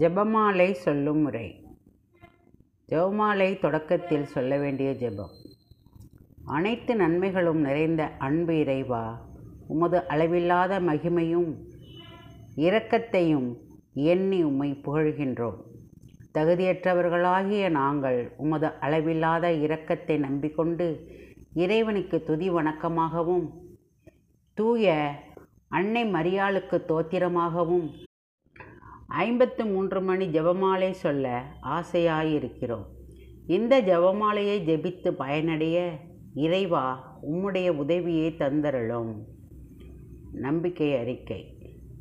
ஜெபமாலை சொல்லும் முறை. ஜெபமாலை தொடக்கத்தில் சொல்ல வேண்டிய ஜெபம். அனைத்து நன்மைகளும் நிறைந்த அன்பு இறைவா உமது அளவில்லாத மகிமையும் இரக்கத்தையும் எண்ணி உம்மை புகழ்கின்றோம். தகுதியற்றவர்களாகிய நாங்கள் உமது அளவில்லாத இரக்கத்தை நம்பிக்கொண்டு இறைவனுக்கு துதி வணக்கமாகவும் தூய அன்னை மரியாளுக்கு தோத்திரமாகவும் ஐம்பத்து மூன்று மணி ஜெபமாலை சொல்ல ஆசையாயிருக்கிறோம். இந்த ஜெபமாலையை ஜெபித்து பயனடைய இறைவா உம்முடைய உதவியை தந்தருளும். நம்பிக்கை அறிக்கை.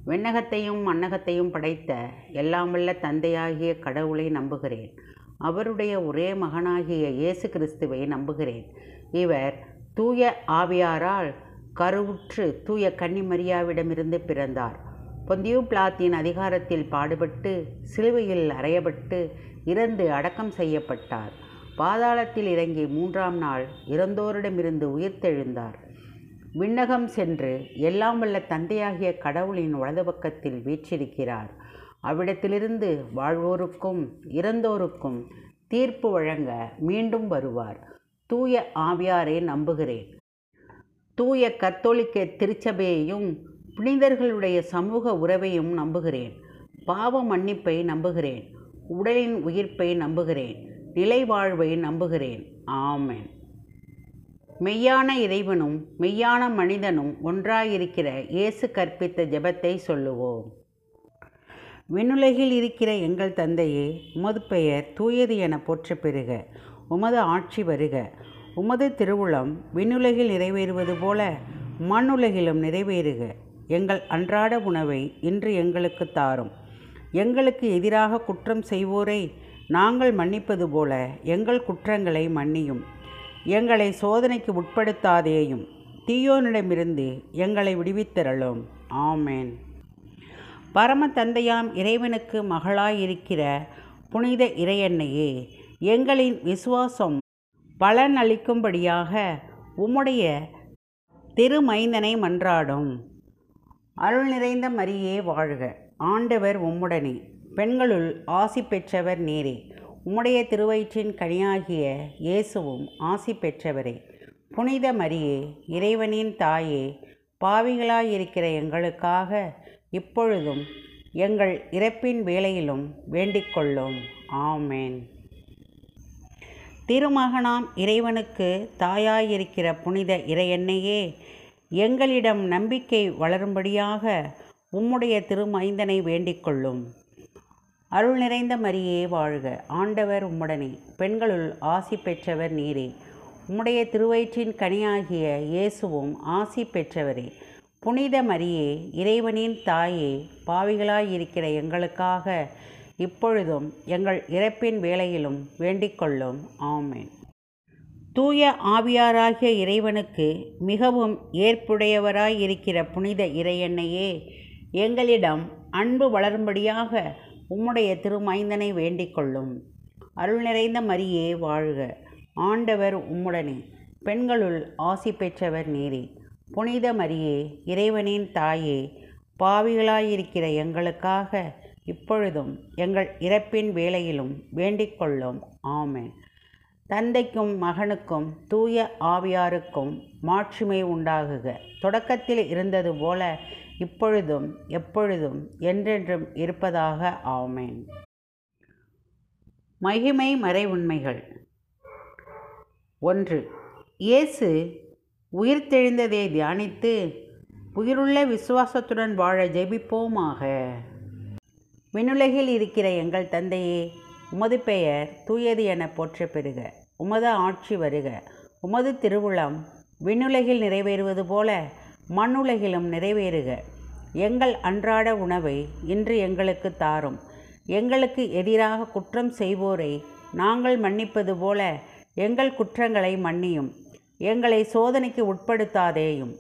விண்ணகத்தையும் மண்ணகத்தையும் படைத்த எல்லாம் வல்ல தந்தையாகிய கடவுளை நம்புகிறேன். அவருடைய ஒரே மகனாகிய இயேசு கிறிஸ்துவை நம்புகிறேன். இவர் தூய ஆவியாரால் கருவுற்று தூய கன்னிமரியாவிடமிருந்து பிறந்தார். பொந்தியு பிளாத்தின் அதிகாரத்தில் பாடுபட்டு சிலுவையில் அறையப்பட்டு இறந்து அடக்கம் செய்யப்பட்டார். பாதாளத்தில் இறங்கி மூன்றாம் நாள் இறந்தோரிடமிருந்து உயிர்த்தெழுந்தார். விண்ணகம் சென்று எல்லாம் வல்ல தந்தையாகிய கடவுளின் வலது பக்கத்தில் வீற்றிருக்கிறார். அவ்விடத்திலிருந்து வாழ்வோருக்கும் இறந்தோருக்கும் தீர்ப்பு வழங்க மீண்டும் வருவார். தூய ஆவியாரே நம்புகிறேன். தூய கத்தோலிக்க திருச்சபையையும் புனிதர்களுடைய சமூக உறவையும் நம்புகிறேன். பாவ மன்னிப்பை நம்புகிறேன். உடலின் உயிர்ப்பை நம்புகிறேன். நிலை வாழ்வை நம்புகிறேன். ஆமென். மெய்யான இறைவனும் மெய்யான மனிதனும் ஒன்றாயிருக்கிற இயேசு கற்பித்த ஜெபத்தை சொல்லுவோம். விண்ணுலகில் இருக்கிற எங்கள் தந்தையே உமது பெயர் தூயது என போற்ற பெறுக. உமது ஆட்சி வருக. உமது திருவுளம் விண்ணுலகில் நிறைவேறுவது போல மண்ணுலகிலும் நிறைவேறுக. எங்கள் அன்றாட உணவை இன்று எங்களுக்கு தாரும். எங்களுக்கு எதிராக குற்றம் செய்வோரை நாங்கள் மன்னிப்பது போல எங்கள் குற்றங்களை மன்னியும். எங்களை சோதனைக்கு உட்படுத்தாதேயும் தீயோனிடமிருந்து எங்களை விடுவித்தரலும் ஆமேன். பரம தந்தையாம் இறைவனுக்கு மகளாயிருக்கிற புனித இறையன்னையே எங்களின் விசுவாசம் பலனளிக்கும்படியாக உம்முடைய திருமைந்தனை மன்றாடும். அருள் நிறைந்த மரியே வாழ்க. ஆண்டவர் உம்முடனே. பெண்களுள் ஆசி பெற்றவர் நேரே. உம்முடைய திருவயிற்றின் கனியாகிய இயேசுவும் ஆசி பெற்றவரே. புனித மரியே இறைவனின் தாயே பாவிகளாயிருக்கிற எங்களுக்காக இப்பொழுதும் எங்கள் இறப்பின் வேளையிலும் வேண்டிக்கொள்ளும் ஆமேன். திருமகனாம் இறைவனுக்கு தாயாயிருக்கிற புனித இறையன்னையே எங்களிடம் நம்பிக்கை வளரும்படியாக உம்முடைய திருமைந்தனை வேண்டிக்கொள்ளும். அருள் நிறைந்த மரியே வாழ்க. ஆண்டவர் உம்முடனே. பெண்களுள் ஆசி பெற்றவர் நீரே. உம்முடைய திருவயிற்றின் கனியாகிய இயேசுவும் ஆசி பெற்றவரே. புனித மரியே இறைவனின் தாயே பாவிகளாயிருக்கிற எங்களுக்காக இப்பொழுதும் எங்கள் இறப்பின் வேளையிலும் வேண்டிக்கொள்ளும். ஆமேன். தூய ஆவியாராகிய இறைவனுக்கு மிகவும் ஏற்புடையவராயிருக்கிற புனித இறையன்னையே எங்களிடம் அன்பு வளரும்படியாக உம்முடைய திருமைந்தனை வேண்டிக்கொள்ளும். அருள் நிறைந்த மரியே வாழ்க. ஆண்டவர் உம்முடனே. பெண்களுள் ஆசி பெற்றவர் நீரே. புனித மரியே இறைவனின் தாயே பாவிகளாயிருக்கிற எங்களுக்காக இப்பொழுதும் எங்கள் இறப்பின் வேளையிலும் வேண்டிக்கொள்ளும். ஆமேன். தந்தைக்கும் மகனுக்கும் தூய ஆவியாருக்கும் மாட்சிமை உண்டாகுக. தொடக்கத்தில் இருந்தது போல இப்பொழுதும் எப்பொழுதும் என்றென்றும் இருப்பதாக ஆமேன். மகிமை மறை உண்மைகள் ஒன்று இயேசு உயிர்த்தெழுந்ததை தியானித்து உயிருள்ள விசுவாசத்துடன் வாழ ஜெபிப்போமாக. விண்ணுலகில் இருக்கிற எங்கள் தந்தையே உமது பெயர் தூயது என போற்ற பெறுக. உமது ஆட்சி வருக. உமது திருவுளம் விண்ணுலகில் நிறைவேறுவது போல மண்ணுலகிலும் நிறைவேறுக. எங்கள் அன்றாட உணவை இன்று எங்களுக்கு தாரும். எங்களுக்கு எதிராக குற்றம் செய்வோரை நாங்கள் மன்னிப்பது போல எங்கள் குற்றங்களை மன்னியும். எங்களை சோதனைக்கு உட்படுத்தாதேயும்.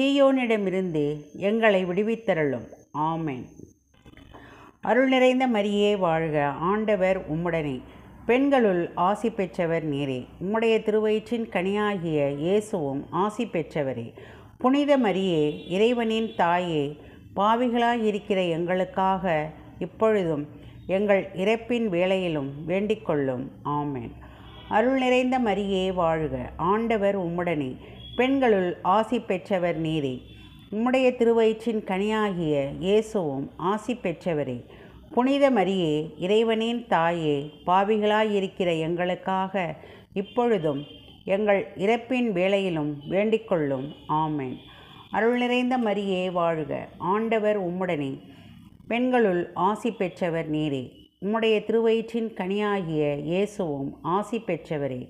தீயோனிடமிருந்து எங்களை விடுவித்தரலும் ஆமேன். அருள் நிறைந்த மரியே வாழ்க ஆண்டவர் உம்முடனே. பெண்களுள் ஆசி பெற்றவர் நீரே. உம்முடைய திருவயிற்றின் கனியாகிய இயேசுவும் ஆசி பெற்றவரே. புனித மரியே இறைவனின் தாயே பாவிகளாயிருக்கிற எங்களுக்காக இப்பொழுதும் எங்கள் இறப்பின் வேளையிலும் வேண்டிக்கொள்ளும் ஆமேன். அருள் நிறைந்த மரியே வாழ்க ஆண்டவர் உம்முடனே. பெண்களுள் ஆசி பெற்றவர் நீரே. உம்முடைய திருவயிற்றின் கனியாகிய இயேசுவும் ஆசி பெற்றவரே. புனித மரியே இறைவனின் தாயே பாவிகளாயிருக்கிற எங்களுக்காக இப்பொழுதும் எங்கள் இறப்பின் வேளையிலும் வேண்டிக்கொள்ளும் ஆமேன். அருள் நிறைந்த மரியே வாழ்க. ஆண்டவர் உம்முடனே. பெண்களுள் ஆசி பெற்றவர் நீரே. உம்முடைய திருவயிற்றின் கனியாகிய இயேசுவும் ஆசி பெற்றவரே.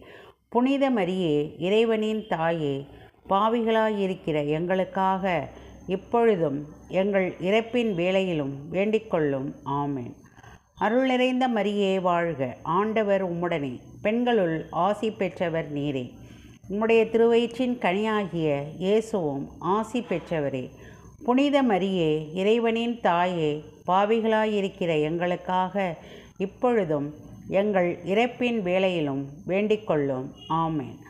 புனித மரியே இறைவனின் தாயே பாவிகளாயிருக்கிற எங்களுக்காக இப்பொழுதும் எங்கள் இறப்பின் வேலையிலும் வேண்டிக்கொள்ளும். ஆமேன். அருள் நிறைந்த மரியே வாழ்க. ஆண்டவர் உம்முடனே. பெண்களுள் ஆசி பெற்றவர் நீரே. உம்முடைய திருவயிற்றின் கனியாகிய இயேசுவும் ஆசி பெற்றவரே. புனித மரியே இறைவனின் தாயே பாவிகளாயிருக்கிற எங்களுக்காக இப்பொழுதும் எங்கள் இறப்பின் வேலையிலும் வேண்டிக்கொள்ளும். ஆமேன்.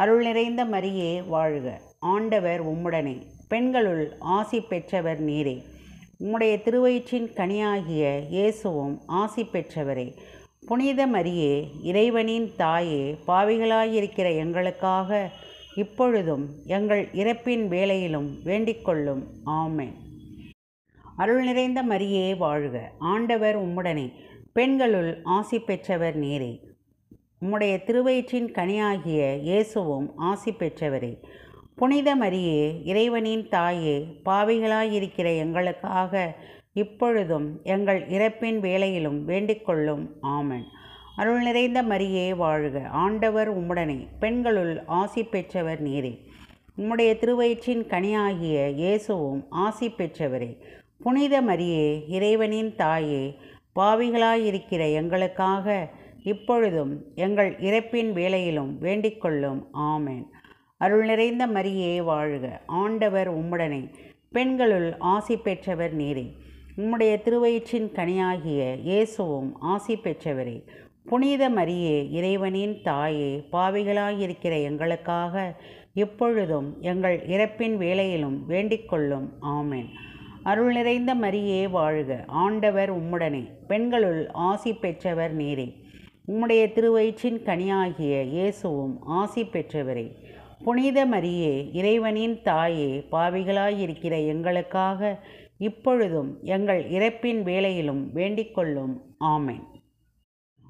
அருள் நிறைந்த மரியே வாழ்க. ஆண்டவர் உம்முடனே. பெண்களுள் ஆசி பெற்றவர் நீரே. உம்முடைய திருவயிற்றின் கனியாகிய இயேசுவும் ஆசி பெற்றவரே. புனித மரியே இறைவனின் தாயே பாவிகளாயிருக்கிற எங்களுக்காக இப்பொழுதும் எங்கள் இறப்பின் வேலையிலும் வேண்டிக்கொள்ளும் ஆமை ஆமேன். அருள் நிறைந்த மரியே வாழ்க. ஆண்டவர் உம்முடனே. பெண்களுள் ஆசி பெற்றவர் நீரே. உம்முடைய திருவயிற்றின் கனியாகிய இயேசுவும் ஆசி பெற்றவரே. புனித மரியே இறைவனின் தாயே பாவிகளாயிருக்கிற எங்களுக்காக இப்பொழுதும் எங்கள் இறப்பின் வேலையிலும் வேண்டிக்கொள்ளும். ஆமன். அருள் நிறைந்த மரியே வாழ்க. ஆண்டவர் உம்முடனே பெண்களுள் ஆசி பெற்றவர் நீரே. உம்முடைய திருவயிற்றின் கனியாகிய இயேசுவும் ஆசி பெற்றவரே. புனித மரியே இறைவனின் தாயே பாவிகளாயிருக்கிற எங்களுக்காக இப்பொழுதும் எங்கள் இறப்பின் வேலையிலும் வேண்டிக்கொள்ளும். ஆமேன். அருள் நிறைந்த மரியே வாழ்க. ஆண்டவர் உம்முடனே. பெண்களுள் ஆசி பெற்றவர் நீரே. உம்முடைய திருவயிற்றின் கனியாகிய இயேசுவும் ஆசி பெற்றவரே. புனித மரியே இறைவனின் தாயே பாவிகளாயிருக்கிற எங்களுக்காக இப்பொழுதும் எங்கள் இறப்பின் வேலையிலும் வேண்டிக்கொள்ளும். ஆமேன். அருள் நிறைந்த மரியே வாழ்க. ஆண்டவர் உம்முடனே. பெண்களுள் ஆசி பெற்றவர் நீரே. உம்முடைய திருவயிற்றின் கனியாகிய இயேசுவும் ஆசி பெற்றவரே. புனித மரியே இறைவனின் தாயே பாவிகளாயிருக்கிற எங்களுக்காக இப்பொழுதும் எங்கள் இறப்பின் வேளையிலும் வேண்டிக்கொள்ளும் ஆமேன்.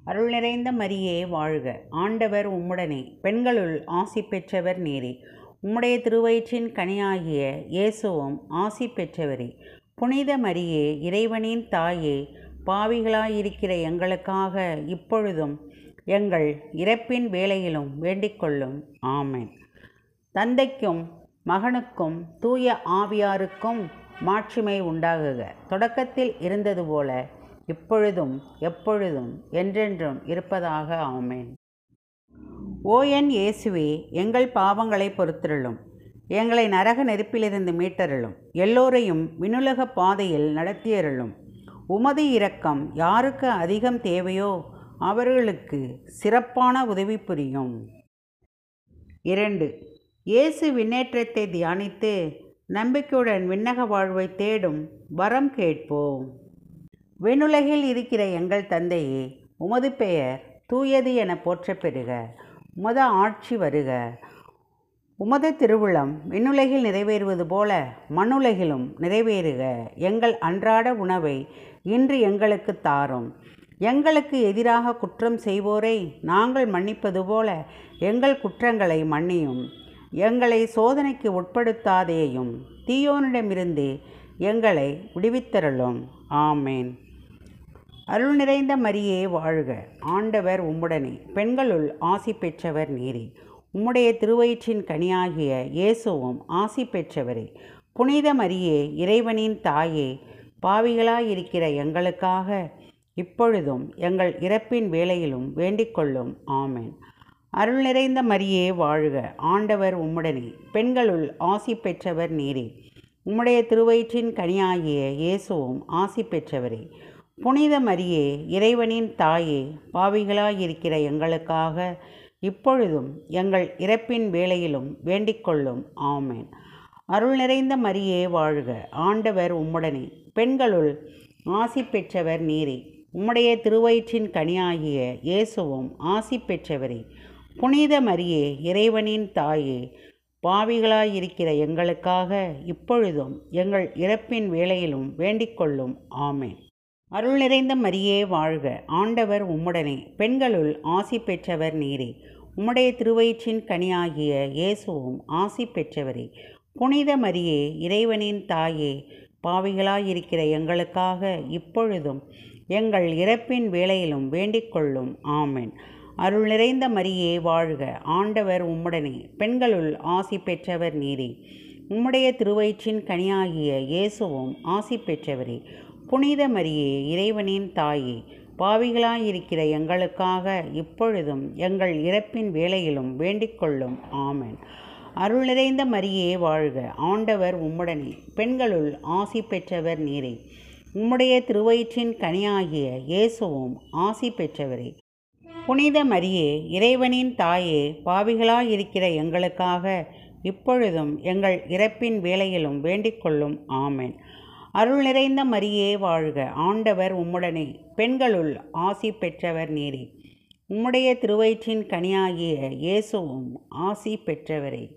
அருள் நிறைந்த மரியே வாழ்க. ஆண்டவர் உம்முடனே பெண்களுள் ஆசி பெற்றவர் நீரே. உம்முடைய திருவயிற்றின் கனியாகிய இயேசுவும் ஆசி பெற்றவரே. புனித மரியே இறைவனின் தாயே பாவிகளாயிருக்கிற எங்களுக்காக இப்பொழுதும் எங்கள் இறப்பின் வேலையிலும் வேண்டிக்கொள்ளும். ஆமேன். தந்தைக்கும் மகனுக்கும் தூய ஆவியாருக்கும் மாட்சிமை உண்டாகுக. தொடக்கத்தில் இருந்தது போல இப்பொழுதும் எப்பொழுதும் என்றென்றும் இருப்பதாக. ஆமேன். ஓ என் இயேசுவே எங்கள் பாவங்களை பொறுத்திருளும். எங்களை நரக நெருப்பிலிருந்து மீட்டருளும். எல்லோரையும் விண்ணுலக பாதையில் நடத்தியருளும். உமது இரக்கம் யாருக்கு அதிகம் தேவையோ அவர்களுக்கு சிறப்பான உதவி புரியும். இரண்டு இயேசு விண்ணேற்றத்தை தியானித்து நம்பிக்கையுடன் விண்ணக வாழ்வை தேடும் வரம் கேட்போம். விண்ணுலகில் இருக்கிற எங்கள் தந்தையே உமது பெயர் தூயது என போற்றப் பெறுக உமது ஆட்சி வருக. உமது திருவிழம் விண்ணுலகில் நிறைவேறுவது போல மண்ணுலகிலும் நிறைவேறுக. எங்கள் அன்றாட உணவை இன்று எங்களுக்கு தாரும். எங்களுக்கு எதிராக குற்றம் செய்வோரை நாங்கள் மன்னிப்பது போல எங்கள் குற்றங்களை மன்னியும். எங்களை சோதனைக்கு உட்படுத்தாதேயும் தீயோனிடமிருந்து எங்களை விடுவித்தருளும். ஆமேன். அருள் நிறைந்த மரியே வாழ்க. ஆண்டவர் உம்முடனே. பெண்களுள் ஆசி பெற்றவர் நீரே. உம்முடைய திருவயிற்றின் கனியாகிய இயேசுவும் ஆசி பெற்றவரே. புனித மரியே இறைவனின் தாயே பாவிகளாயிருக்கிற எங்களுக்காக இப்பொழுதும் எங்கள் இறப்பின் வேலையிலும் வேண்டிக்கொள்ளும். ஆமேன். அருள் நிறைந்த மரியே வாழ்க. ஆண்டவர் உம்முடனே. பெண்களுள் ஆசி பெற்றவர் நீரே. உம்முடைய திருவயிற்றின் கனியாகிய இயேசுவும் ஆசி பெற்றவரே. புனித மரியே இறைவனின் தாயே பாவிகளாயிருக்கிற எங்களுக்காக இப்பொழுதும் எங்கள் இறப்பின் வேளையிலும் வேண்டிக்கொள்ளும். ஆமேன். அருள் நிறைந்த மரியே வாழ்க. ஆண்டவர் உம்முடனே. பெண்களுள் ஆசி பெற்றவர் நீரே. உம்முடைய திருவயிற்றின் கனியாகிய இயேசுவும் ஆசி பெற்றவரே. புனித மரியே இறைவனின் தாயே. பாவிகளாயிருக்கிற எங்களுக்காக இப்பொழுதும் எங்கள் இறப்பின் வேளையிலும் வேண்டிக்கொள்ளும். ஆமேன். அருள் நிறைந்த மரியே வாழ்க. ஆண்டவர் உம்முடனே. பெண்களுள் ஆசி பெற்றவர் நீரே. உம்முடைய திருவயிற்றின் கனியாகிய இயேசுவும் ஆசி பெற்றவரே. புனித மரியே இறைவனின் தாயே பாவிகளாயிருக்கிற எங்களுக்காக இப்பொழுதும் எங்கள் இறப்பின் வேளையிலும் வேண்டிக்கொள்ளும். ஆமென். அருள் நிறைந்த மரியே வாழ்க. ஆண்டவர் உம்முடனே. பெண்களுள் ஆசி பெற்றவர் நீரே. உம்முடைய திருவயிற்றின் கனியாகிய இயேசுவும் ஆசி பெற்றவரே. புனித மரியே இறைவனின் தாயே பாவிகளாயிருக்கிற எங்களுக்காக இப்பொழுதும் எங்கள் இறப்பின் வேலையிலும் வேண்டிக்கொள்ளும் ஆமன். அருளிறைந்த மரியே வாழ்க. ஆண்டவர் உம்முடனே. பெண்களுள் ஆசி பெற்றவர் நீரே. உம்முடைய திருவயிற்றின் கனியாகிய இயேசுவும் ஆசி பெற்றவரே. புனித மரியே இறைவனின் தாயே பாவிகளாயிருக்கிற எங்களுக்காக இப்பொழுதும் எங்கள் இறப்பின் வேலையிலும் வேண்டிக்கொள்ளும் ஆமேன். அருள் நிறைந்த மரியே வாழ்க. ஆண்டவர் உம்முடனே. பெண்களுள் ஆசி பெற்றவர் நீரே. உம்முடைய திருவயிற்றின் கனியாகிய இயேசுவும் ஆசி பெற்றவரே.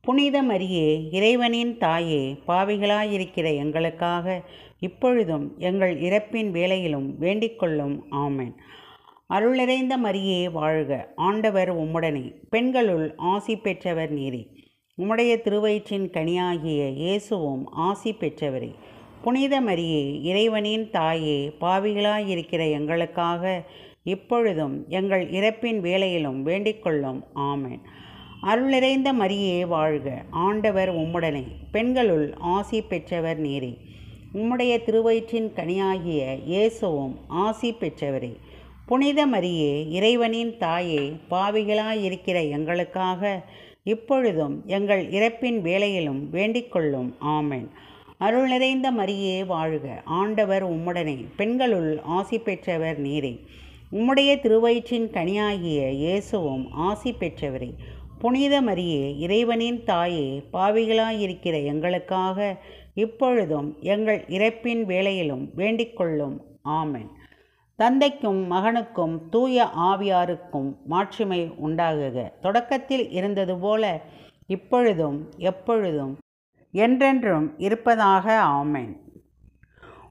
புனித மரியே இறைவனின் தாயே பாவிகளாயிருக்கிற எங்களுக்காக இப்பொழுதும் எங்கள் இறப்பின் வேலையிலும் வேண்டிக்கொள்ளும் ஆமேன். அருள் நிறைந்த மரியே வாழ்க. ஆண்டவர் உம்முடனே. பெண்களுள் ஆசி பெற்றவர் நீரே. உம்முடைய திருவயிற்றின் கனியாகிய இயேசுவும் ஆசி பெற்றவரே. புனித மரியே இறைவனின் தாயே பாவிகளாயிருக்கிற எங்களுக்காக இப்பொழுதும் எங்கள் இறப்பின் வேலையிலும் வேண்டிக்கொள்ளும். ஆமன். அருள் நிறைந்த மரியே வாழ்க. ஆண்டவர் உம்முடனே. பெண்களுள் ஆசி பெற்றவர் நீரே. உம்முடைய திருவயிற்றின் கனியாகிய இயேசுவும் ஆசி பெற்றவரே. புனித மரியே இறைவனின் தாயே பாவிகளாயிருக்கிற எங்களுக்காக இப்பொழுதும் எங்கள் இறப்பின் வேலையிலும் வேண்டிக்கொள்ளும். ஆமென். அருள் நிறைந்த மரியே வாழ்க. ஆண்டவர் உம்முடனே. பெண்களுள் ஆசி பெற்றவர் நீரே. உம்முடைய திருவயிற்றின் கனியாகிய இயேசுவும் ஆசி பெற்றவரே. புனித மரியே இறைவனின் தாயே பாவிகளாயிருக்கிற எங்களுக்காக இப்பொழுதும் எங்கள் இறப்பின் வேலையிலும் வேண்டிக்கொள்ளும். ஆமென். தந்தைக்கும் மகனுக்கும் தூய ஆவியாருக்கும் மாட்சிமை உண்டாகுக. தொடக்கத்தில் இருந்தது போல இப்பொழுதும் எப்பொழுதும் என்றென்றும் இருப்பதாக ஆமேன்.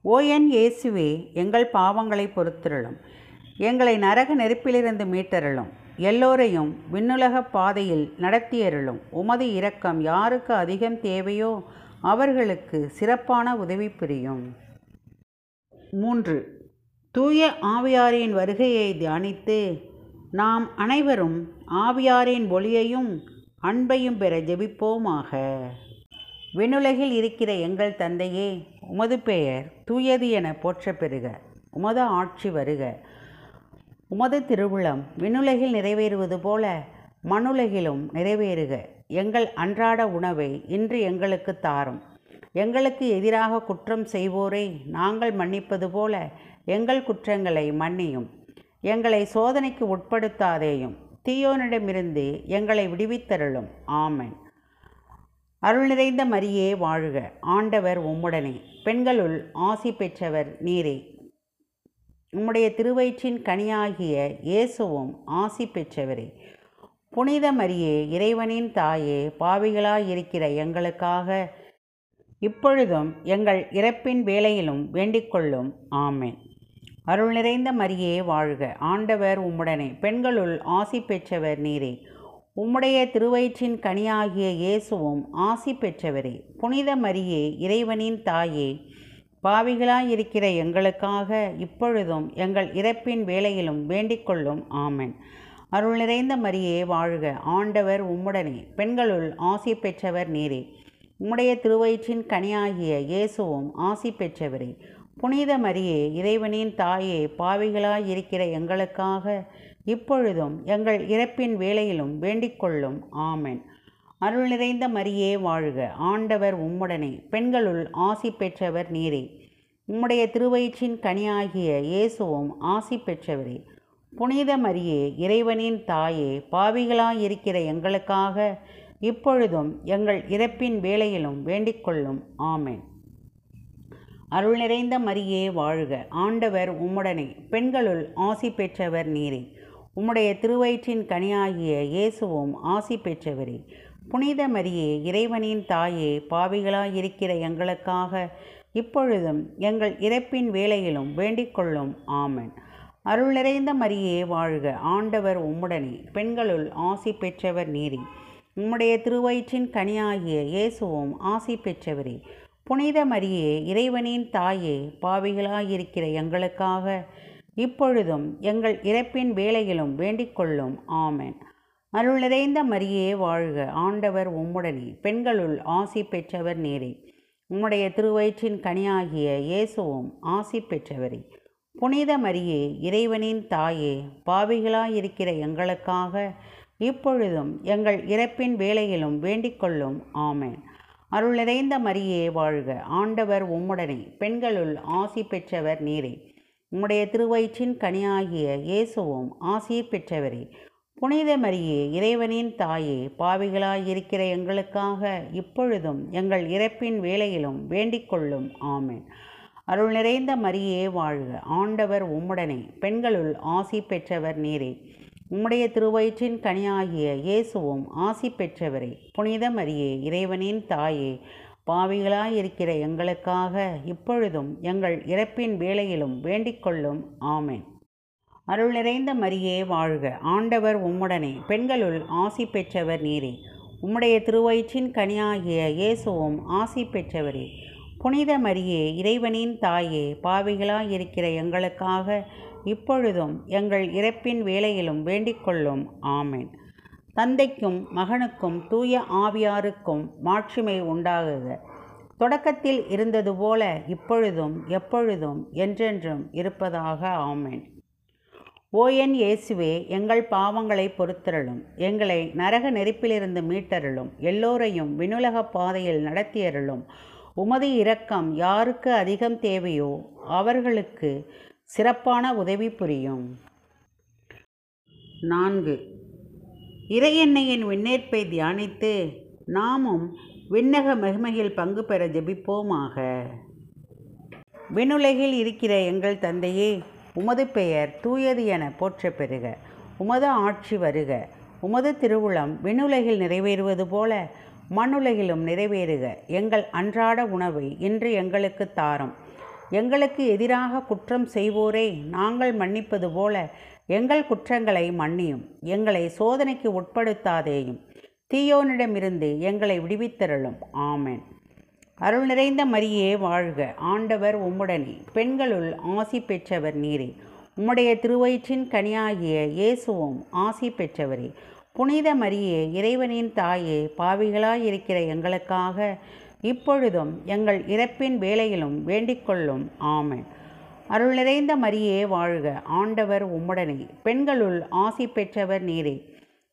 ஓ என் இயேசுவே எங்கள் பாவங்களை பொறுத்திருளும். எங்களை நரக நெருப்பிலிருந்து மீட்டருளும். எல்லோரையும் விண்ணுலக பாதையில் நடத்தியருளும். உமது இரக்கம் யாருக்கு அதிகம் தேவையோ அவர்களுக்கு சிறப்பான உதவி புரியும். மூன்று தூய ஆவியாரின் வருகையை தியானித்து நாம் அனைவரும் ஆவியாரின் ஒளியையும் அன்பையும் பெற ஜெபிப்போமாக. விண்ணுலகில் இருக்கிற எங்கள் தந்தையே உமது பெயர் தூயது என போற்ற பெறுக. உமது ஆட்சி வருக. உமது திருவுளம் விண்ணுலகில் நிறைவேறுவது போல மண்ணுலகிலும் நிறைவேறுக. எங்கள் அன்றாட உணவை இன்று எங்களுக்கு தாரும். எங்களுக்கு எதிராக குற்றம் செய்வோரை நாங்கள் மன்னிப்பது போல எங்கள் குற்றங்களை மன்னியும். எங்களை சோதனைக்கு உட்படுத்தாதேயும். தீயோனிடமிருந்து எங்களை விடுவித்தருளும். ஆமென். அருள் நிறைந்த மரியே வாழ்க. ஆண்டவர் உம்முடனே. பெண்களுள் ஆசி பெற்றவர் நீரே. உம்முடைய திருவயிற்றின் கனியாகிய இயேசுவும் ஆசி பெற்றவரே. புனித மரியே இறைவனின் தாயே பாவிகளாயிருக்கிற எங்களுக்காக இப்பொழுதும் எங்கள் இறப்பின் வேலையிலும் வேண்டிக்கொள்ளும். ஆமேன். அருள் நிறைந்த மரியே வாழ்க. ஆண்டவர் உம்முடனே. பெண்களுள் ஆசி பெற்றவர் நீரே. உம்முடைய திருவயிற்றின் கனியாகிய இயேசுவும் ஆசி பெற்றவரே. புனித மரியே இறைவனின் தாயே. பாவிகளாயிருக்கிற எங்களுக்காக இப்பொழுதும் எங்கள் இறப்பின் வேலையிலும் வேண்டிக்கொள்ளும். ஆமன். அருள் நிறைந்த மரியே வாழ்க. ஆண்டவர் உம்முடனே. பெண்களுள் ஆசி பெற்றவர் நீரே. உம்முடைய திருவயிற்றின் கனியாகிய இயேசுவும் ஆசி பெற்றவரே. புனித மரியே இறைவனின் தாயே பாவிகளாயிருக்கிற எங்களுக்காக இப்பொழுதும் எங்கள் இறப்பின் வேளையிலும் வேண்டிக்கொள்ளும். ஆமேன். அருள் நிறைந்த மரியே வாழ்க. ஆண்டவர் உம்முடனே. பெண்களுள் ஆசி பெற்றவர் நீரே. உம்முடைய திருவயிற்றின் கனியாகிய இயேசுவும் ஆசி பெற்றவரே. புனித மரியே இறைவனின் தாயே பாவிகளாயிருக்கிற எங்களுக்காக இப்பொழுதும் எங்கள் இறப்பின் வேளையிலும் வேண்டிக்கொள்ளும். ஆமேன். அருள் நிறைந்த மரியே வாழ்க. ஆண்டவர் உம்முடனே. பெண்களுள் ஆசி பெற்றவர் நீரே. உம்முடைய திருவயிற்றின் கனியாகிய இயேசுவும் ஆசி பெற்றவரே. புனித மரியே இறைவனின் தாயே பாவிகளாயிருக்கிற எங்களுக்காக இப்பொழுதும் எங்கள் இறப்பின் வேலையிலும் வேண்டிக்கொள்ளும். ஆமன். அருள் நிறைந்த மரியே வாழ்க. ஆண்டவர் உம்முடனே. பெண்களுள் ஆசி பெற்றவர் நீரே. உம்முடைய திருவயிற்றின் கனியாகிய இயேசுவும் ஆசி பெற்றவரே. புனித மரியே இறைவனின் தாயே பாவிகளாயிருக்கிற எங்களுக்காக இப்பொழுதும் எங்கள் இறப்பின் வேலையிலும் வேண்டிக்கொள்ளும் ஆமன். அருள் நிறைந்த மரியே வாழ்க. ஆண்டவர் உம்முடனே. பெண்களுள் ஆசி பெற்றவர் நேரே. உம்முடைய திருவயிற்றின் கனியாகிய இயேசுவும் ஆசி பெற்றவரே. புனித மரியே இறைவனின் தாயே பாவிகளாயிருக்கிற எங்களுக்காக இப்பொழுதும் எங்கள் இறப்பின் வேலையிலும் வேண்டிக்கொள்ளும் ஆமேன் ஆமென். அருள் நிறைந்த மரியே வாழ்க. ஆண்டவர் உம்முடனே. பெண்களுள் ஆசி பெற்றவர் நீரே. உம்முடைய திருவயிற்றின் கனியாகிய இயேசுவும் ஆசீர் பெற்றவரே. புனித மரியே இறைவனின் தாயே பாவிகளாயிருக்கிற எங்களுக்காக இப்பொழுதும் எங்கள் இறப்பின் வேலையிலும் வேண்டிக்கொள்ளும் ஆமேன். அருள் நிறைந்த மரியே வாழ்க. ஆண்டவர் உம்முடனே. பெண்களுள் ஆசி பெற்றவர் நீரே. உம்முடைய திருவயிற்றின் கனியாகிய இயேசுவும் ஆசி பெற்றவரே. புனித மரியே இறைவனின் தாயே பாவிகளாயிருக்கிற எங்களுக்காக இப்பொழுதும் எங்கள் இறப்பின் வேளையிலும் வேண்டிக்கொள்ளும் ஆமேன் ஆமென். அருள் நிறைந்த மரியே வாழ்க. ஆண்டவர் உம்முடனே. பெண்களுள் ஆசி பெற்றவர் நீரே. உம்முடைய திருவயிற்றின் கனியாகிய இயேசுவும் ஆசி பெற்றவரே. புனித மரியே இறைவனின் தாயே பாவிகளாயிருக்கிற எங்களுக்காக இப்பொழுதும் எங்கள் இறப்பின் வேளையிலும் வேண்டிக்கொள்ளும். ஆமேன். தந்தைக்கும் மகனுக்கும் தூய ஆவியாருக்கும் மாட்சிமை உண்டாகுக. தொடக்கத்தில் இருந்தது போல இப்பொழுதும் எப்பொழுதும் என்றென்றும் இருப்பதாக. ஆமேன். ஓஎன் இயேசுவே எங்கள் பாவங்களை பொறுத்தருளும். எங்களை நரக நெருப்பிலிருந்து மீட்டருளும். எல்லோரையும் வினுலக பாதையில் நடத்தியருளும். உமது இரக்கம் யாருக்கு அதிகம் தேவையோ அவர்களுக்கு சிறப்பான உதவி புரியும். நான்கு. இறையெண்ணையின் விண்ணேற்பை தியானித்து நாமும் விண்ணக மகிமையில் பங்கு பெற ஜெபிப்போமாக. விண்ணுலகில் இருக்கிற எங்கள் தந்தையே உமது பெயர் தூயது என போற்ற பெறுக. உமது ஆட்சி வருக. உமது திருவுளம் விண்ணுலகில் நிறைவேறுவது போல மண்ணுலகிலும் நிறைவேறுக. எங்கள் அன்றாட உணவை இன்று எங்களுக்கு தாரும். எங்களுக்கு எதிராக குற்றம் செய்வோரை நாங்கள் மன்னிப்பது போல எங்கள் குற்றங்களை மன்னியும் எங்களை சோதனைக்கு உட்படுத்தாதேயும். தீயோனிடமிருந்து எங்களை விடுவித்தருளும். ஆமென். அருள் நிறைந்த மரியே வாழ்க. ஆண்டவர் உம்முடனே. பெண்களுள் ஆசி பெற்றவர் நீரே. உம்முடைய திருவயிற்றின் கனியாகிய இயேசுவும் ஆசி பெற்றவரே. புனித மரியே இறைவனின் தாயே பாவிகளாயிருக்கிற எங்களுக்காக இப்பொழுதும் எங்கள் இறப்பின் வேலையிலும் வேண்டிக்கொள்ளும். ஆமன். அருள் நிறைந்த மரியே வாழ்க. ஆண்டவர் உம்முடனே. பெண்களுள் ஆசி பெற்றவர் நீரே.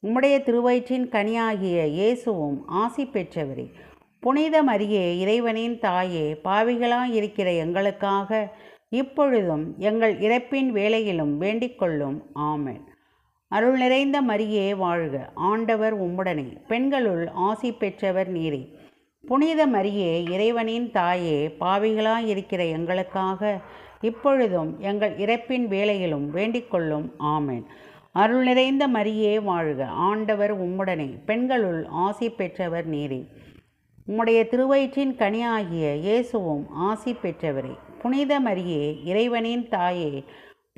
உம்முடைய திருவயிற்றின் கனியாகிய இயேசுவும் ஆசி பெற்றவரே. புனித மரியே இறைவனின் தாயே பாவிகளாயிருக்கிற எங்களுக்காக இப்பொழுதும் எங்கள் இறப்பின் வேலையிலும் வேண்டிக்கொள்ளும். ஆமன். அருள் நிறைந்த மரியே வாழ்க. ஆண்டவர் உம்முடனே. பெண்களுள் ஆசி பெற்றவர் நீரே. புனித மரியே இறைவனின் தாயே பாவிகளாயிருக்கிற எங்களுக்காக இப்பொழுதும் எங்கள் இறப்பின் வேலையிலும் வேண்டிக்கொள்ளும். ஆமேன். அருள் நிறைந்த மரியே வாழ்க. ஆண்டவர் உம்முடனே. பெண்களுள் ஆசி பெற்றவர் நீரே. உம்முடைய திருவயிற்றின் கனியாகிய இயேசுவும் ஆசி பெற்றவரே. புனித மரியே இறைவனின் தாயே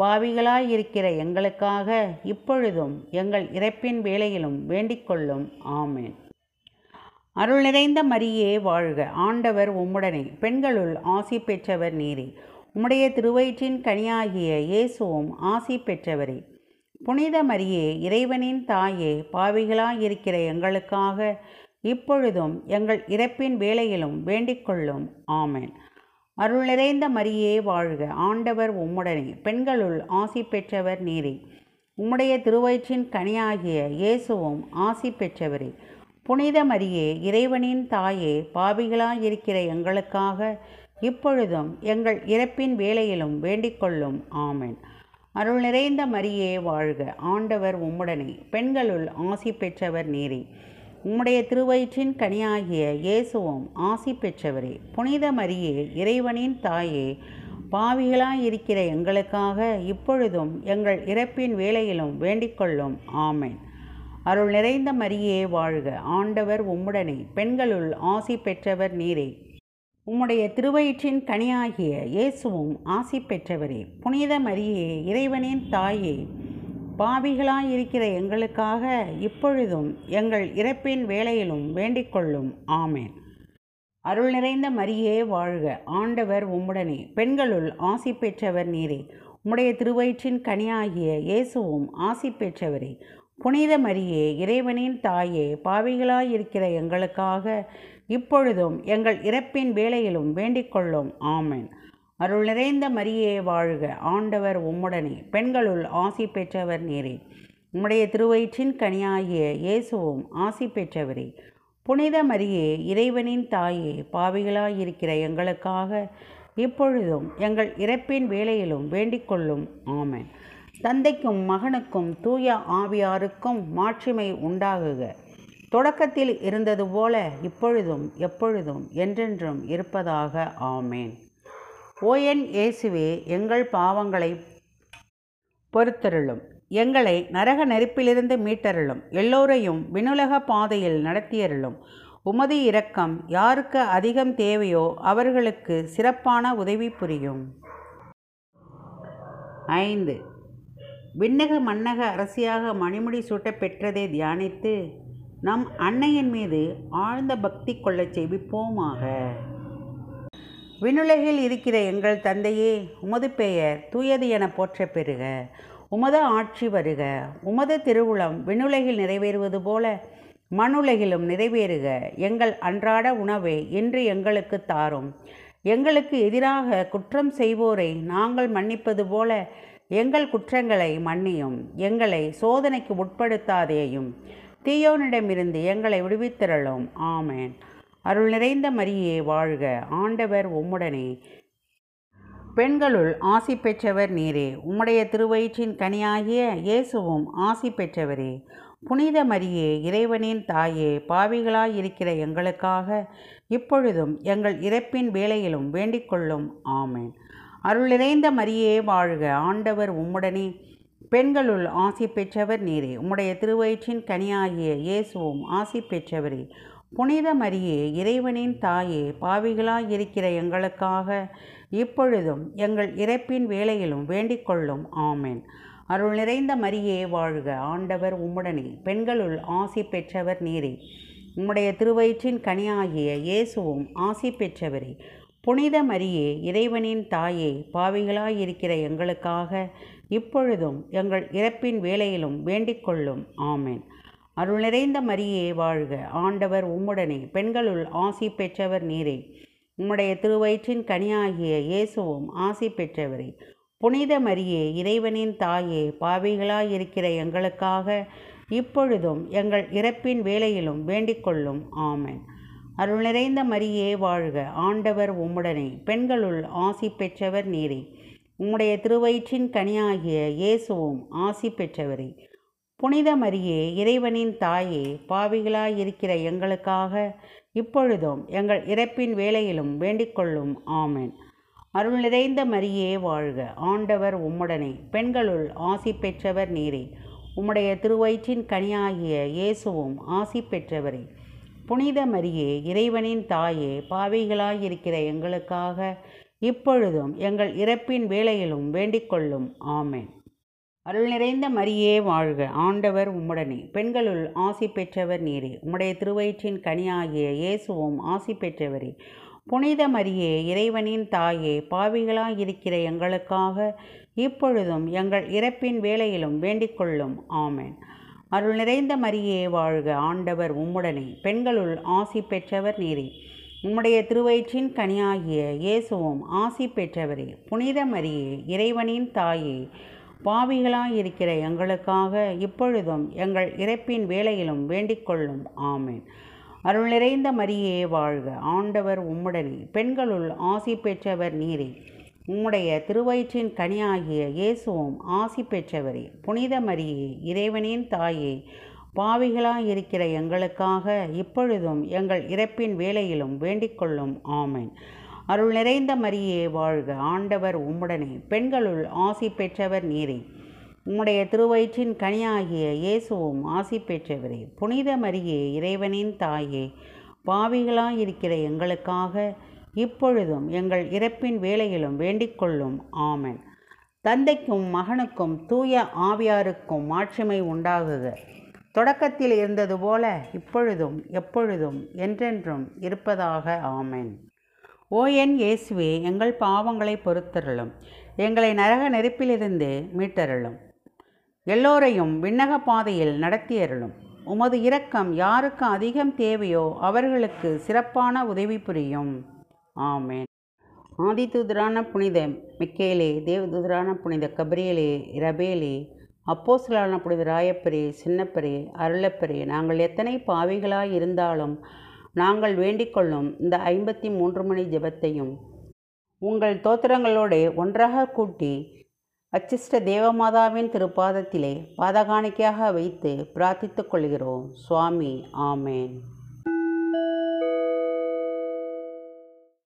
பாவிகளாயிருக்கிற எங்களுக்காக இப்பொழுதும் எங்கள் இறப்பின் வேலையிலும் வேண்டிக்கொள்ளும். ஆமேன். அருள் நிறைந்த மரியே வாழ்க. ஆண்டவர் உம்முடனே. பெண்களுள் ஆசி பெற்றவர் நீரே. உம்முடைய திருவயிற்றின் கனியாகிய இயேசுவும் ஆசி பெற்றவரே. புனித மரியே இறைவனின் தாயே பாவிகளாயிருக்கிற எங்களுக்காக இப்பொழுதும் எங்கள் இறப்பின் வேலையிலும் வேண்டிக்கொள்ளும். ஆமேன் ஆமென். அருள் நிறைந்த மரியே வாழ்க. ஆண்டவர் உம்முடனே. பெண்களுள் ஆசி பெற்றவர் நீரே. உம்முடைய திருவயிற்றின் கனியாகிய இயேசுவும் ஆசி பெற்றவரே. புனித மரியே இறைவனின் தாயே பாவிகளாயிருக்கிற எங்களுக்காக இப்பொழுதும் எங்கள் இறப்பின் வேலையிலும் வேண்டிக்கொள்ளும் ஆமேன். அருள் நிறைந்த மரியே வாழ்க. ஆண்டவர் உம்முடனே. பெண்களுள் ஆசி பெற்றவர் நீரே. உம்முடைய திருவயிற்றின் கனியாகிய இயேசுவும் ஆசி பெற்றவரே. புனித மரியே இறைவனின் தாயே பாவிகளாயிருக்கிற எங்களுக்காக இப்பொழுதும் எங்கள் இறப்பின் வேலையிலும் வேண்டிக்கொள்ளும் ஆமென். அருள் நிறைந்த மரியே வாழ்க. ஆண்டவர் உம்முடனே. பெண்களுள் ஆசி பெற்றவர் நீரே. உம்முடைய திருவயிற்றின் கனியாகிய இயேசுவும் ஆசி பெற்றவரே. புனித மரியே இறைவனின் தாயே பாவிகளாயிருக்கிற எங்களுக்காக இப்பொழுதும் எங்கள் இறப்பின் வேலையிலும் வேண்டிக்கொள்ளும் ஆமேன். அருள் நிறைந்த மரியே வாழ்க. ஆண்டவர் உம்முடனே. பெண்களுள் ஆசி பெற்றவர் நீரே. உம்முடைய திருவயிற்றின் கனியாகிய இயேசுவும் ஆசி பெற்றவரே. புனித மரியே இறைவனின் தாயே பாவிகளாயிருக்கிற எங்களுக்காக இப்பொழுதும் எங்கள் இறப்பின் வேலையிலும் வேண்டிக்கொள்ளும் ஆமேன். அருள் நிறைந்த மரியே வாழ்க. ஆண்டவர் உம்முடனே. பெண்களுள் ஆசி பெற்றவர் நீரே. உம்முடைய திருவயிற்றின் கனியாகிய இயேசுவும் ஆசி பெற்றவரே. புனித மரியே இறைவனின் தாயே பாவிகளாயிருக்கிற எங்களுக்காக இப்பொழுதும் எங்கள் இறப்பின் வேலையிலும் வேண்டிக்கொள்ளும் ஆமேன். தந்தைக்கும் மகனுக்கும் தூய ஆவியாருக்கும் மாட்சிமை உண்டாகுக. தொடக்கத்தில் இருந்தது போல இப்பொழுதும் எப்பொழுதும் என்றென்றும் இருப்பதாக ஆமேன். ஓஎன் இயேசுவே எங்கள் பாவங்களை பொறுத்தருளும். எங்களை நரக நெருப்பிலிருந்து மீட்டருளும். எல்லோரையும் விண்ணுலக பாதையில் நடத்தியருளும். உமது இரக்கம் யாருக்கு அதிகம் தேவையோ அவர்களுக்கு சிறப்பான உதவி புரியும். ஐந்து. விண்ணக மன்னக அரசியாக மணிமுடி சூட்ட பெற்றதை தியானித்து நம் அன்னையின் மீது ஆழ்ந்த பக்தி கொள்ளச் செய்விப்போமாக. விண்ணுலகில் இருக்கிற எங்கள் தந்தையே உமது பெயர் தூயது என போற்ற பெறுக. உமது ஆட்சி வருக. உமது திருவுளம் விண்ணுலகில் நிறைவேறுவது போல மண்ணுலகிலும் நிறைவேறுக. எங்கள் அன்றாட உணவை இன்று எங்களுக்கு தாரும். எங்களுக்கு எதிராக குற்றம் செய்வோரை நாங்கள் மன்னிப்பது போல எங்கள் குற்றங்களை மன்னியும் எங்களை சோதனைக்கு உட்படுத்தாதேயும் தீயோனிடமிருந்து எங்களை விடுவித்திரளும். ஆமேன். அருள் நிறைந்த மரியே வாழ்க. ஆண்டவர் உம்முடனே. பெண்களுள் ஆசி பெற்றவர் நீரே. உம்முடைய திருவயிற்றின் கனியாகிய இயேசுவும் ஆசி பெற்றவரே. புனித மரியே இறைவனின் தாயே பாவிகளாயிருக்கிற எங்களுக்காக இப்பொழுதும் எங்கள் இறப்பின் வேளையிலும் வேண்டிக்கொள்ளும். ஆமேன். அருள் நிறைந்த மரியே வாழ்க. ஆண்டவர் உம்முடனே. பெண்களுள் ஆசி பெற்றவர் நீரே. உம்முடைய திருவயிற்றின் கனியாகிய இயேசுவும் ஆசி பெற்றவரே. புனித மரியே இறைவனின் தாயே பாவிகளாயிருக்கிற எங்களுக்காக இப்பொழுதும் எங்கள் இறப்பின் வேலையிலும் வேண்டிக்கொள்ளும் ஆமேன். அருள் நிறைந்த மரியே வாழ்க. ஆண்டவர் உம்முடனே. பெண்களுள் ஆசி பெற்றவர் நீரே. உம்முடைய திருவயிற்றின் கனியாகிய இயேசுவும் ஆசி பெற்றவரே. புனித மரியே இறைவனின் தாயே பாவிகளாயிருக்கிற எங்களுக்காக இப்பொழுதும் எங்கள் இறப்பின் வேலையிலும் வேண்டிக்கொள்ளும். ஆமேன். அருள் நிறைந்த மரியே வாழ்க. ஆண்டவர் உம்முடனே பெண்களுள் ஆசி பெற்றவர் நீரே. உம்முடைய திருவயிற்றின் கனியாகிய இயேசுவும் ஆசி பெற்றவரே. புனித மரியே இறைவனின் தாயே பாவிகளாயிருக்கிற எங்களுக்காக இப்பொழுதும் எங்கள் இறப்பின் வேலையிலும் வேண்டிக்கொள்ளும். ஆமேன். அருள் நிறைந்த மரியே வாழ்க. ஆண்டவர் உம்முடனே. பெண்களுள் ஆசி பெற்றவர் நீரே. உம்முடைய திருவயிற்றின் கனியாகிய இயேசுவும் ஆசி பெற்றவரே. புனித மரியே இறைவனின் தாயே பாவிகளாயிருக்கிற எங்களுக்காக இப்பொழுதும் எங்கள் இறப்பின் வேலையிலும் வேண்டிக்கொள்ளும். ஆமேன். அருள் நிறைந்த மரியே வாழ்க. ஆண்டவர் உம்முடனே. பெண்களுள் ஆசி பெற்றவர் நீரே. உம்முடைய திருவயிற்றின் கனியாகிய இயேசுவும் ஆசி பெற்றவரே. புனித மரியே இறைவனின் தாயே பாவிகளாயிருக்கிற எங்களுக்காக இப்பொழுதும் எங்கள் இறப்பின் வேளையிலும் வேண்டிக்கொள்ளும். ஆமேன். அருள் நிறைந்த மரியே வாழ்க. ஆண்டவர் உம்முடனே. பெண்களுள் ஆசி பெற்றவர் நீரே. உம்முடைய திருவயிற்றின் கனியாகிய இயேசுவும் ஆசி பெற்றவரே. புனித மரியே இறைவனின் தாயே பாவிகளாயிருக்கிற எங்களுக்காக இப்பொழுதும் எங்கள் இறப்பின் வேளையிலும் வேண்டிக்கொள்ளும். ஆமேன். அருள் நிறைந்த மரியே வாழ்க ஆண்டவர் உம்முடனே. பெண்களுள் ஆசி பெற்றவர் நீரே. உம்முடைய திருவயிற்றின் கனியாகிய இயேசுவும் ஆசி பெற்றவரே. புனித மரியே இறைவனின் தாயே. பாவிகளாயிருக்கிற எங்களுக்காக இப்பொழுதும் எங்கள் இறப்பின் வேலையிலும் வேண்டிக்கொள்ளும். ஆமேன். அருள் நிறைந்த மரியே வாழ்க ஆண்டவர் உம்முடனே. பெண்களுள் ஆசி பெற்றவர் நீரே. உம்முடைய திருவயிற்றின் கனியாகிய இயேசுவும் ஆசி பெற்றவரே. புனித மரியே இறைவனின் தாயே பாவிகளாய் இருக்கிற எங்களுக்காக இப்பொழுதும் எங்கள் இறப்பின் வேலையிலும் வேண்டிக்கொள்ளும். ஆமேன். அருள் நிறைந்த மரியே வாழ்க ஆண்டவர் உம்முடனே. பெண்களுள் ஆசி பெற்றவர் நீரே. உம்முடைய திருவயிற்றின் கனியாகிய இயேசுவும் ஆசி பெற்றவரே. புனித மரியே இறைவனின் தாயே பாவிகளாய் இருக்கிற எங்களுக்காக இப்பொழுதும் எங்கள் இறப்பின் வேலையிலும் வேண்டிக்கொள்ளும். ஆமென். தந்தைக்கும் மகனுக்கும் தூய ஆவியாருக்கும் மாட்சிமை உண்டாகுக. தொடக்கத்தில் இருந்தது போல இப்பொழுதும் எப்பொழுதும் என்றென்றும் இருப்பதாக. ஆமேன். ஓ என் இயேசுவே எங்கள் பாவங்களை பொறுத்தருளும். எங்களை நரக நெருப்பிலிருந்து மீட்டருளும். எல்லோரையும் விண்ணக பாதையில் நடத்தியருளும். உமது இரக்கம் யாருக்கு அதிகம் தேவையோ அவர்களுக்கு சிறப்பான உதவி புரியும். ஆமென். ஆதிதூதரான புனித மிக்கேலே தேவதூதரான புனித கபரியலே ரபேலே அப்போசலான புனித ராயப்பரே சின்னப்பரே அருளப்பரே நாங்கள் எத்தனை பாவிகளாய் இருந்தாலும் நாங்கள் வேண்டிக்கொள்ளும் இந்த ஐம்பத்தி மூன்று மணி ஜெபத்தையும் உங்கள் தோத்திரங்களோடு ஒன்றாக கூட்டி அச்சிஷ்ட தேவமாதாவின் திருப்பாதத்திலே பாதகாணிக்கையாக வைத்து பிரார்த்தித்துக் கொள்கிறோம். சுவாமி ஆமேன்.